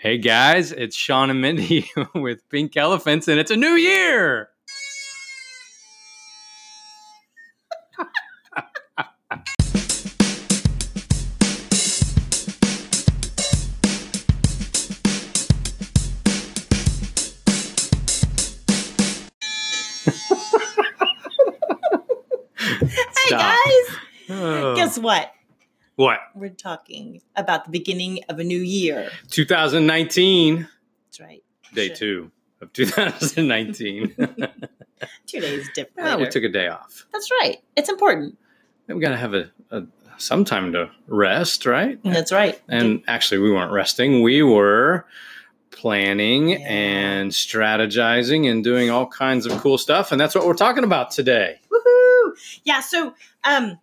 Hey guys, it's Sean and Mindy with Pink Elephants, and it's a new year. Hey guys, Oh. guess what? What? We're talking about the beginning of a new year. 2019, That's right. day Shit. two of 2019. Two days different. Yeah, we took a day off. That's right. It's important. We got to have a, a some time to rest, right? That's right. And actually, we weren't resting. We were planning Yeah. and strategizing and doing all kinds of cool stuff. And that's what we're talking about today. Woohoo! Yeah. So, um,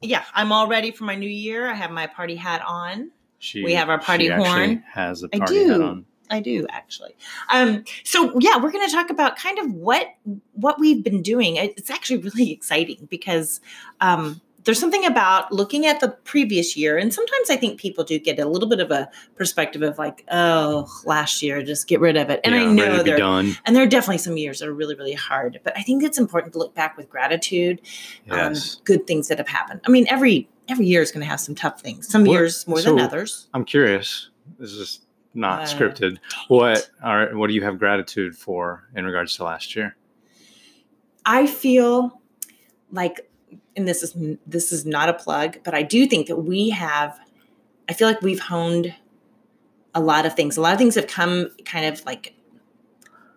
yeah, I'm all ready for my new year. I have my party hat on. She, We have our party horn. Has a I party hat do. on. I do actually. Um, so yeah, we're going to talk about kind of what what we've been doing. It's actually really exciting because um, there's something about looking at the previous year, and sometimes I think people do get a little bit of a perspective of like, oh, last year, just get rid of it. And Yeah, I know there done. and there are definitely some years that are really really hard, but I think it's important to look back with gratitude on Yes. good things that have happened. I mean, every every year is going to have some tough things. Some What- years more than others. I'm curious. This is not Uh, scripted. What are what do you have gratitude for in regards to last year? I feel like, and this is this is not a plug, but I do think that we have. I feel like we've honed a lot of things. A lot of things have come kind of like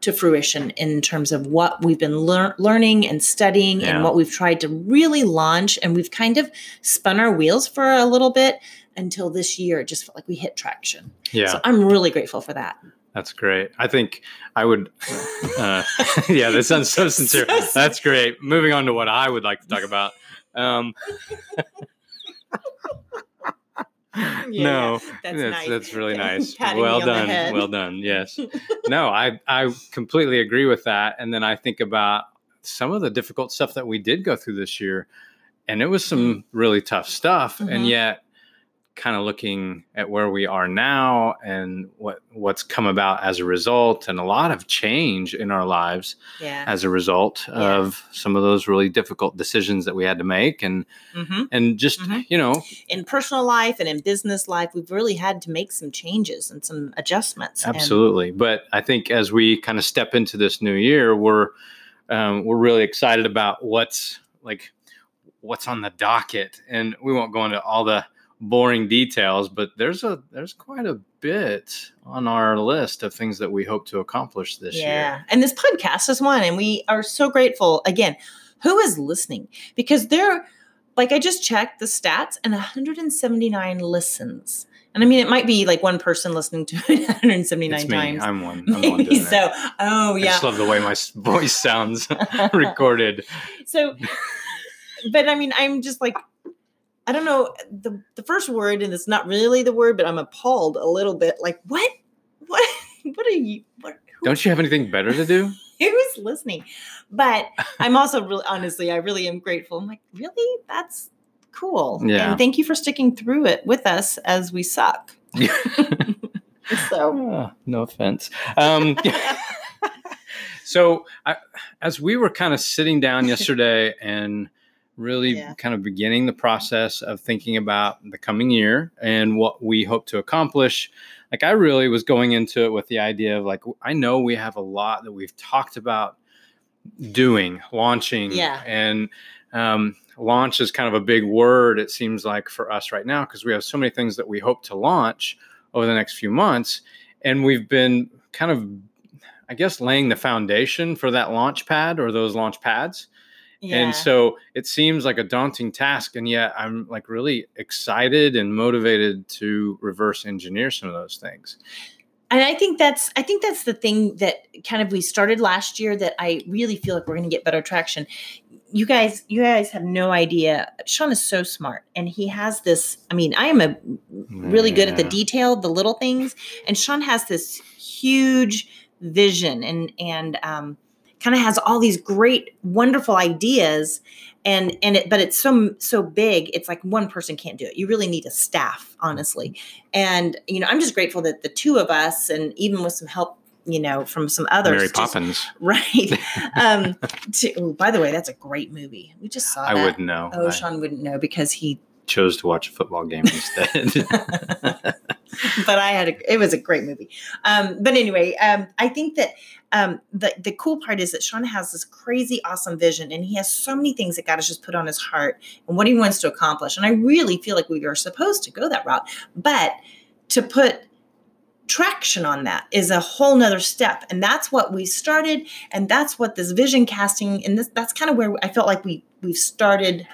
to fruition in terms of what we've been lear- learning and studying Yeah. and what we've tried to really launch. And we've kind of spun our wheels for a little bit until this year. It just felt like we hit traction. Yeah, So I'm really grateful for that. That's great. I think I would. Uh, yeah, that sounds so sincere. That's great. Moving on to what I would like to talk about. Um, no, That's that's, nice. that's really nice. Well me on the done. Well done. Yes. no, I I completely agree with that. And then I think about some of the difficult stuff that we did go through this year, and it was some really tough stuff. Mhm. And yet, kind of looking at where we are now and what what's come about as a result, and a lot of change in our lives Yeah. as a result of some of those really difficult decisions that we had to make, and hmm and just Mhm. you know in personal life and in business life, we've really had to make some changes and some adjustments. And- Absolutely, but I think as we kind of step into this new year, we're um, we're really excited about what's like what's on the docket, and we won't go into all the boring details, but there's a there's quite a bit on our list of things that we hope to accomplish this yeah. year. And this podcast is one, and we are so grateful. Again, who is listening? Because there, like I just checked the stats, and 179 listens. And I mean, it might be like one person listening to it 179 It's me. times. I'm one. I'm one Maybe doing so. it. Oh I yeah. just love the way my voice sounds recorded. so but i mean i'm just like i don't know the the first word and it's not really the word but i'm appalled a little bit like what? What what are you what who, Don't you have anything better to do? who's listening? But i'm also really honestly i really am grateful. I'm like really? That's cool. Yeah. and thank you for sticking through it with us as we suck. So. Ah, no offense. Um, so I, as we were kind of sitting down yesterday and really Yeah. kind of beginning the process of thinking about the coming year and what we hope to accomplish like i really was going into it with the idea of like i know we have a lot that we've talked about doing launching Yeah. and um, launch is kind of a big word it seems like for us right now because we have so many things that we hope to launch over the next few months and we've been kind of i guess laying the foundation for that launch pad or those launch pads yeah and so it seems like a daunting task and yet i'm like really excited and motivated to reverse engineer some of those things and I think that's I think that's the thing that kind of we started last year that I really feel like we're going to get better traction. You guys, you guys have no idea. Sean is so smart, and he has this. I mean, I am a really good at the detail, the little things, and Sean has this huge vision and and um, kind of has all these great, wonderful ideas. And and it, but it's so so big. It's like one person can't do it. You really need a staff, honestly. And you know, I'm just grateful that the two of us, and even with some help you know, from some others. Mary just- Poppins. right? Um, to, ooh, by the way, that's a great movie. We just saw I that. wouldn't know. Oh, I Sean wouldn't know because he. chose to watch a football game instead. but I had a, it was a great movie. Um, but anyway, um, I think that um, the the cool part is that Sean has this crazy awesome vision, and he has so many things that God has just put on his heart and what he wants to accomplish. And I really feel like we are supposed to go that route, but to put traction on that is a whole nother step and that's what we started and that's what this vision casting and this that's kind of where i felt like we we've started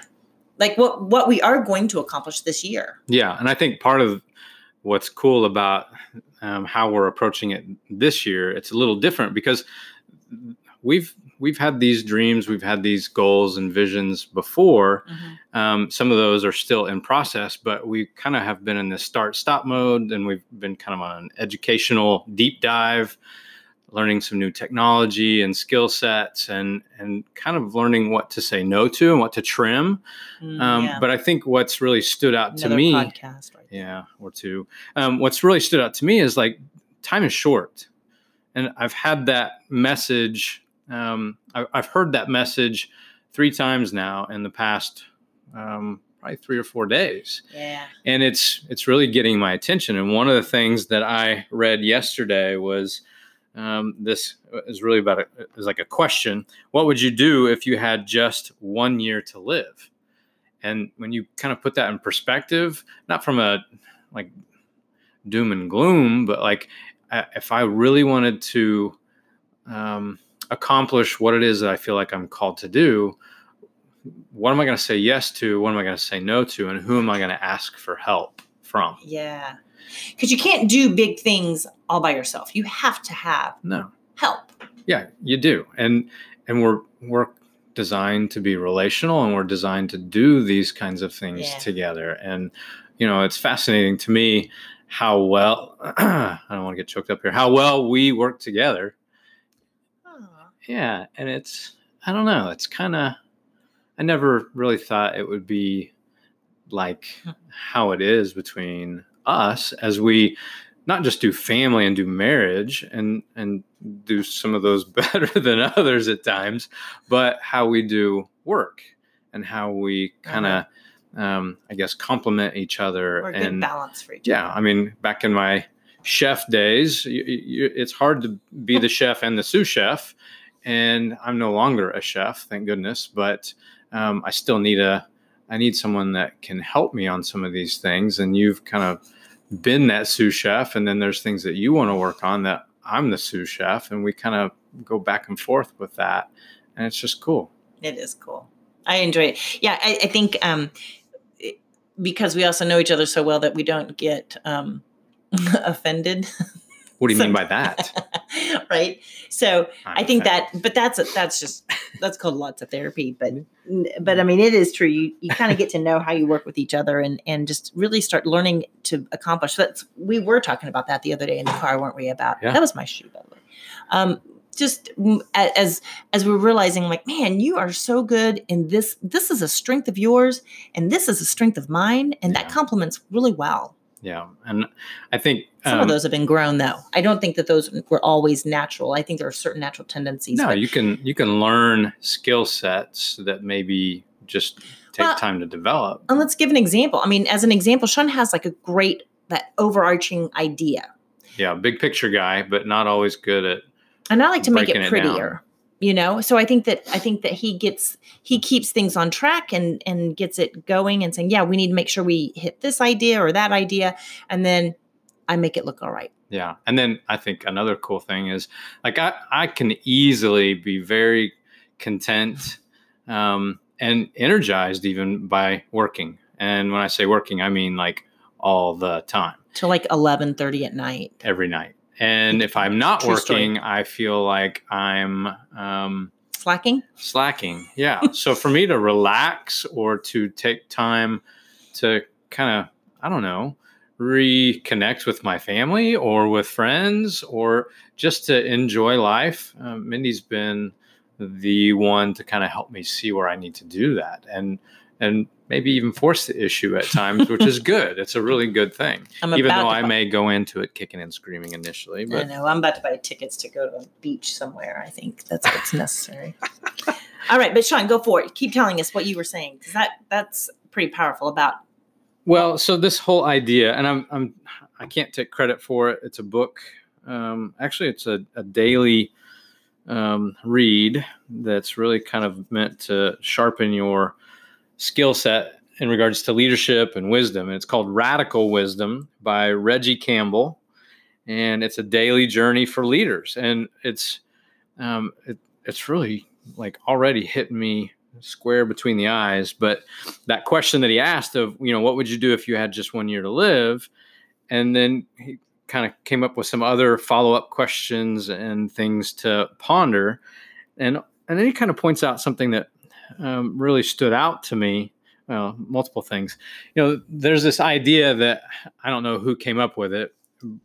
like what what we are going to accomplish this year yeah, and I think part of what's cool about um, how we're approaching it this year, it's a little different because we've we've had these dreams, we've had these goals and visions before. Um, some of those are still in process, but we kind of have been in this start stop mode, and we've been kind of on an educational deep dive, learning some new technology and skill sets, and and kind of learning what to say no to and what to trim. Mm, Um, yeah. But I think what's really stood out Another to me, podcast. Yeah, or two. Um, what's really stood out to me is like time is short, and I've had that message. Um, I, I've heard that message three times now in the past um, probably three or four days, yeah and it's it's really getting my attention. And one of the things that I read yesterday was um, this is really about a, is like a question: What would you do if you had just one year to live? And when you kind of put that in perspective, not from a like doom and gloom, but like if I really wanted to um, accomplish what it is that I feel like I'm called to do, what am I going to say yes to? What am I going to say no to? And who am I going to ask for help from? yeah because you can't do big things all by yourself you have to have No. help Yeah, you do. And and we're we're designed to be relational and we're designed to do these kinds of things Yeah. together. And you know, it's fascinating to me how well I don't want to get choked up here. How well we work together. Yeah, and it's I don't know, it's kind of I never really thought it would be like hmm. how it is between us as we not just do family and do marriage and and do some of those better than others at times, but how we do work and how we kind of um, I guess complement each other or a good and balance for each yeah, I mean, back in my chef days, you, you, it's hard to be the chef and the sous chef, and I'm no longer a chef, thank goodness. But um, I still need a, I need someone that can help me on some of these things. And you've kind of been that sous chef, and then there's things that you want to work on that I'm the sous chef, and we kind of go back and forth with that, and it's just cool. It is cool. I enjoy it. Yeah, I, I think um, because we also know each other so well that we don't get um, offended, What do you mean by that? right? So I'm I think offended. that, but that's a, that's just that's called lots of therapy. But but I mean, it is true. You you kind of get to know how you work with each other and and just really start learning to accomplish. That's we were talking about that the other day in the car, weren't we? About Yeah. that was my shoe, by the way. Um, just as as we're realizing, like, man, you are so good in this. This is a strength of yours, and this is a strength of mine, and Yeah. that complements really well. Yeah, and I think Some um, of those have been grown, though. I don't think that those were always natural. I think there are certain natural tendencies. No, but- you can you can learn skill sets that maybe just take Well, time to develop. And let's give an example. I mean, as an example, Sean has like a great that overarching idea, Yeah, big picture guy, but not always good at and I like to make it it prettier. You know, so I think that I think that he gets he keeps things on track and and gets it going and saying, yeah, we need to make sure we hit this idea or that idea, and then I make it look all right. yeah. And then I think another cool thing is like I I can easily be very content um, and energized even by working. And when I say working, I mean like all the time, to like eleven thirty at night. every night. And if I'm not True story. working, I feel like I'm um, Slacking. slacking yeah so for me to relax or to take time to kind of i don't know reconnect with my family or with friends or just to enjoy life um, mindy's been the one to kind of help me see where I need to do that and and maybe even force the issue at times, which is good. It's a really good thing. I'm even though I buy- may go into it kicking and screaming initially, I know. I'm about to buy tickets to go to a beach somewhere. I think that's what's necessary. All right, but Sean, go for it. Keep telling us what you were saying because that that's pretty powerful. About Well, so this whole idea, and I'm I'm I can't take credit for it. It's a book. Um, actually, it's a, a daily um, read that's really kind of meant to sharpen your skill set in regards to leadership and wisdom. And it's called Radical Wisdom by Regi Campbell, and it's a daily journey for leaders. And it's um, it, it's really like already hit me square between the eyes. But that question that he asked of, you know, what would you do if you had just one year to live? And then he kind of came up with some other follow up questions and things to ponder. And and then he kind of points out something that um, really stood out to me. Well, multiple things. You know, there's this idea that I don't know who came up with it,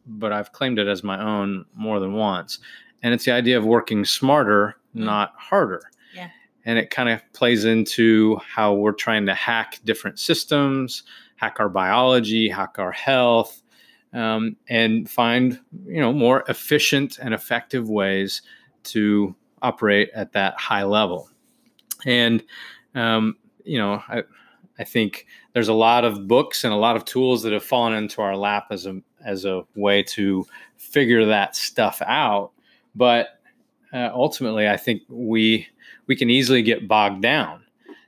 but I've claimed it as my own more than once. And it's the idea of working smarter, Mm. not harder. Yeah. And it kind of plays into how we're trying to hack different systems, hack our biology, hack our health, um, and find you know more efficient and effective ways to operate at that high level. And um, you know, I I think there's a lot of books and a lot of tools that have fallen into our lap as a as a way to figure that stuff out. But uh, ultimately, I think we we can easily get bogged down.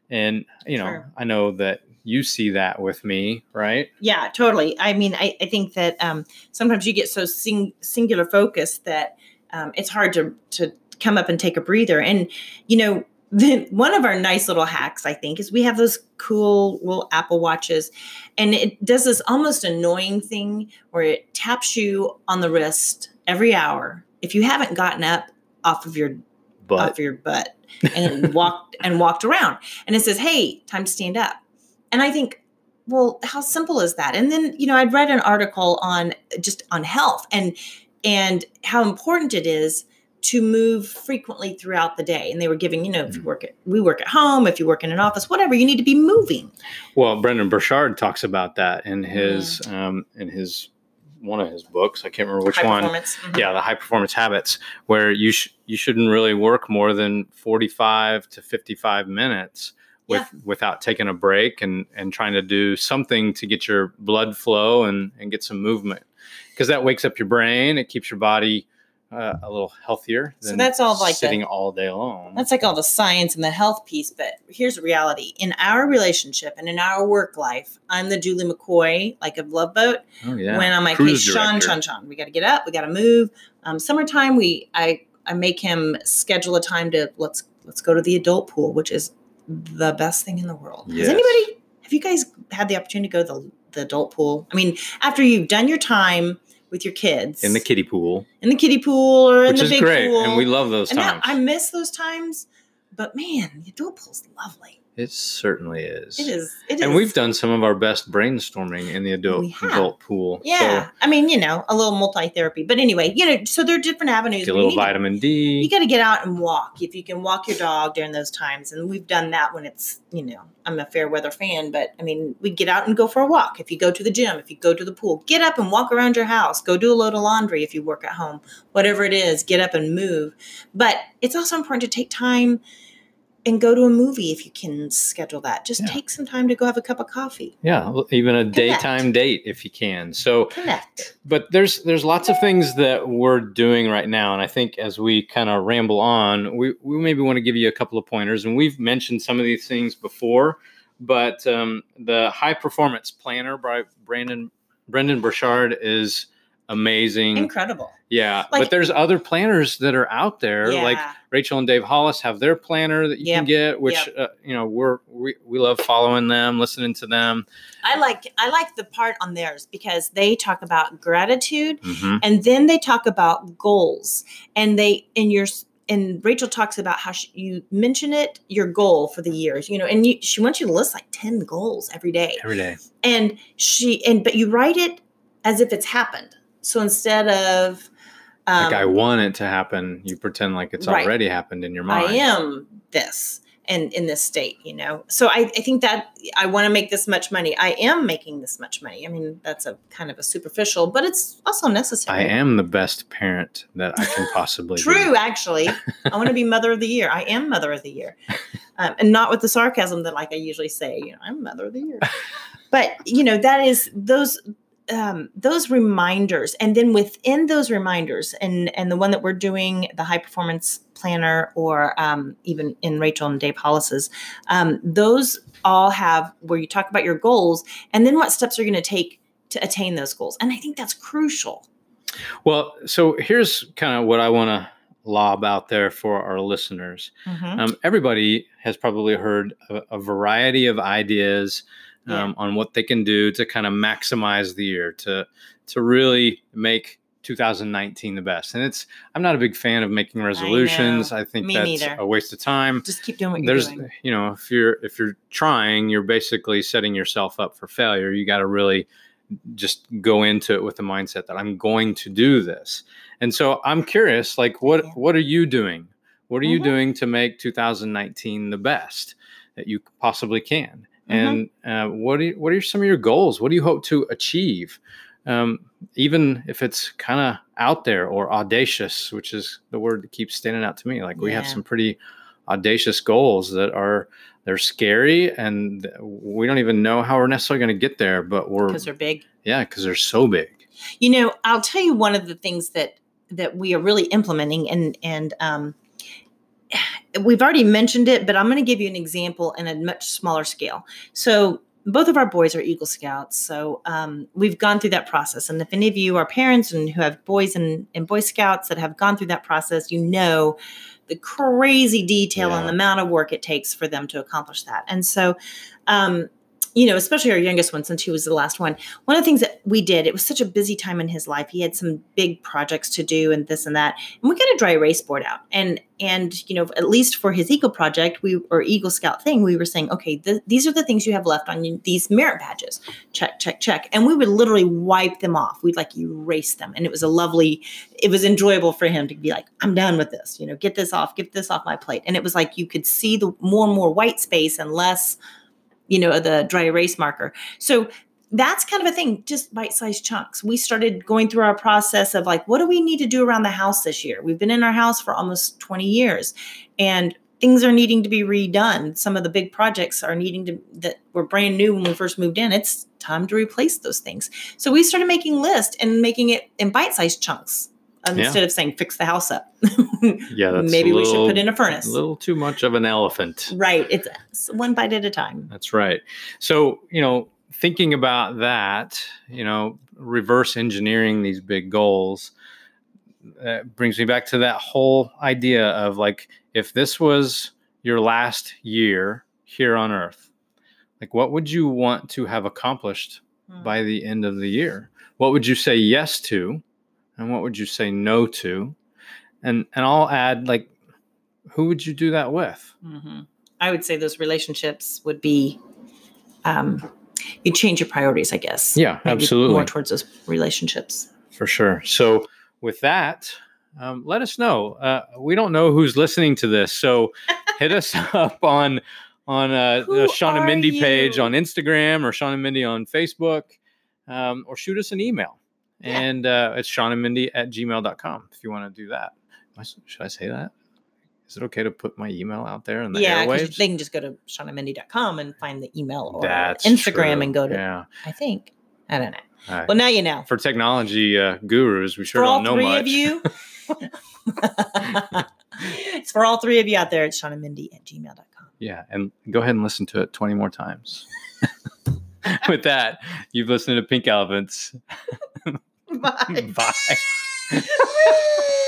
And you know, Sure. I know that you see that with me, right? yeah, totally. I mean, I, I think that um, sometimes you get so sing, singular focused that um, it's hard to to come up and take a breather. And you know, the, one of our nice little hacks, I think, is we have those cool little Apple watches, and it does this almost annoying thing where it taps you on the wrist every hour if you haven't gotten up off of your But off your butt and walked and walked around and it says hey time to stand up. And i think well how simple is that? And then you know i'd read an article on just on health and and how important it is to move frequently throughout the day and they were giving you know if you work at we work at home if you work in an office whatever you need to be moving Well, Brendon Burchard talks about that in his um, in his one of his books. I can't remember which high one. Mhm. Yeah, the high performance habits, where you sh- you shouldn't really work more than forty five to fifty five minutes with without taking a break and and trying to do something to get your blood flow and and get some movement because that wakes up your brain. It keeps your body uh, a little healthier. So that's all like the- sitting all day long. That's like all the science and the health piece, but here's the reality. In our relationship and in our work life, I'm the Julie McCoy, like of Love Boat. oh yeah, When I'm like, Cruise hey, Sean. Sean, Sean, we got to get up, we got to move. Um, summertime, we I I make him schedule a time to let's let's go to the adult pool, which is the best thing in the world. Yes. Has anybody? Have you guys had the opportunity to go to the, the adult pool? I mean, after you've done your time with your kids in the kiddie pool, in the kiddie pool or in the is big great, pool, and we love those and times. that, I miss those times, but man, the adult pool's lovely. It certainly is. It is. It is. And we've done some of our best brainstorming in the adult adult pool. Yeah, I mean, you know, a little multi therapy, but anyway, you know, so there are different avenues. Get a little need to- vitamin D. You got to get out and walk if you can walk your dog during those times, and we've done that when it's you know I'm a fair weather fan, but I mean we get out and go for a walk. If you go to the gym, if you go to the pool, get up and walk around your house. Go do a load of laundry if you work at home. Whatever it is, get up and move. But it's also important to take time and go to a movie if you can schedule that. Just Yeah. take some time to go have a cup of coffee. yeah, even a daytime date if you can. So, Connect. but there's there's lots of things that we're doing right now, and I think as we kind of ramble on, we we maybe want to give you a couple of pointers, and we've mentioned some of these things before, but um, the high performance planner by Brandon Brendon Burchard is amazing. Incredible. Yeah, Like- but there's other planners that are out there, yeah. like Rachel and Dave Hollis have their planner that you Yep. can get, which uh, you know we're we, we love following them, listening to them. I like I like the part on theirs because they talk about gratitude Mhm. and then they talk about goals and they and your and Rachel talks about how she, you mention it your goal for the years you know and you, she wants you to list like 10 goals every day Every day. and she and but you write it as if it's happened so instead of Um, like I want it to happen. You pretend like it's Right. already happened in your mind. I am this and in this state, you know. So I, I think that I want to make this much money. I am making this much money. I mean, that's a kind of a superficial, but it's also necessary. I am the best parent that I can possibly True, be. actually. I want to be mother of the year. I am mother of the year. Um, and not with the sarcasm that like I usually say, you know, I'm mother of the year. but, you know, that is those um, those reminders and then within those reminders and and the one that we're doing the high performance planner or um, even in rachel and dave hollis's um, those all have where you talk about your goals and then what steps are going to take to attain those goals and i think that's crucial Well, so here's kind of what I want to lob out there for our listeners. Mhm. Um, everybody has probably heard a, a variety of ideas um, on what they can do to kind of maximize the year to to really make 2019 the best. And it's I'm not a big fan of making resolutions. I, think Me that's neither. a waste of time. just keep doing what you're There's doing you know if you're if you're trying, you're basically setting yourself up for failure. You got to really just go into it with the mindset that I'm going to do this. And so I'm curious, like what Yeah. what are you doing? What are you Mhm. doing to make 2019 the best that you possibly can? Mhm. And uh, what are what are some of your goals? What do you hope to achieve? Um, even if it's kind of out there or audacious, which is the word that keeps standing out to me. Like we have some pretty audacious goals that are they're scary and we don't even know how we're necessarily going to get there but we're because they're big yeah because they're so big You know, I'll tell you one of the things that that we are really implementing, and and um, we've already mentioned it, but I'm going to give you an example in a much smaller scale. So both of our boys are Eagle Scouts, so um, we've gone through that process. And if any of you are parents and who have boys and, and Boy Scouts that have gone through that process, you know the crazy detail and the amount of work it takes for them to accomplish that. And so, um, you know, especially our youngest one, since he was the last one, one of the things that we did, it was such a busy time in his life. He had some big projects to do and this and that. And we got a dry erase board out. And and you know, at least for his Eagle project, we or Eagle Scout thing, we were saying, okay, th- these are the things you have left on you, these merit badges. Check, check, check. And we would literally wipe them off. We'd like erase them. And it was a lovely, it was enjoyable for him to be like, I'm done with this, you know, get this off, get this off my plate. And it was like you could see the more and more white space and less you know, the dry erase marker. So that's kind of a thing, just bite sized chunks. We started going through our process of like, what do we need to do around the house this year? We've been in our house for almost 20 years and things are needing to be redone. Some of the big projects are needing to, that were brand new when we first moved in. It's time to replace those things. So we started making lists and making it in bite sized chunks um, Yeah. instead of saying, fix the house up. yeah that's Maybe a we should put in a furnace. a little too much of an elephant Right. It's it's one bite at a time. That's right. So, you know, thinking about that, you know, reverse engineering these big goals uh, brings me back to that whole idea of like, if this was your last year here on earth, like, what would you want to have accomplished Hmm. by the end of the year? What would you say yes to? And what would you say no to? And, and I'll add, like, who would you do that with? hmm I would say those relationships would be, um, you change your priorities, I guess. Yeah, absolutely. More towards those relationships. For sure. So, with that, um, let us know. Uh, we don't know who's listening to this, so hit us up on on uh, the Sean and Mindy page on Instagram or Sean and Mindy on Facebook, um, or shoot us an email. Yeah. And uh, it's Sean and Mindy at gmail.com if you want to do that. Am I s- Should I say that? Is it okay to put my email out there in the yeah, airwaves? they can just go to shaunamindy.com and find the email or That's Instagram true. and go to, Yeah. I think. I don't know. All right. Well, now you know. For technology uh, gurus, we sure for all don't know three much. of you. it's for all three of you out there. It's shaunamindy at gmail.com. Yeah, and go ahead and listen to it 20 more times. With that, you've listened to Pink Elephants. Bye. Bye.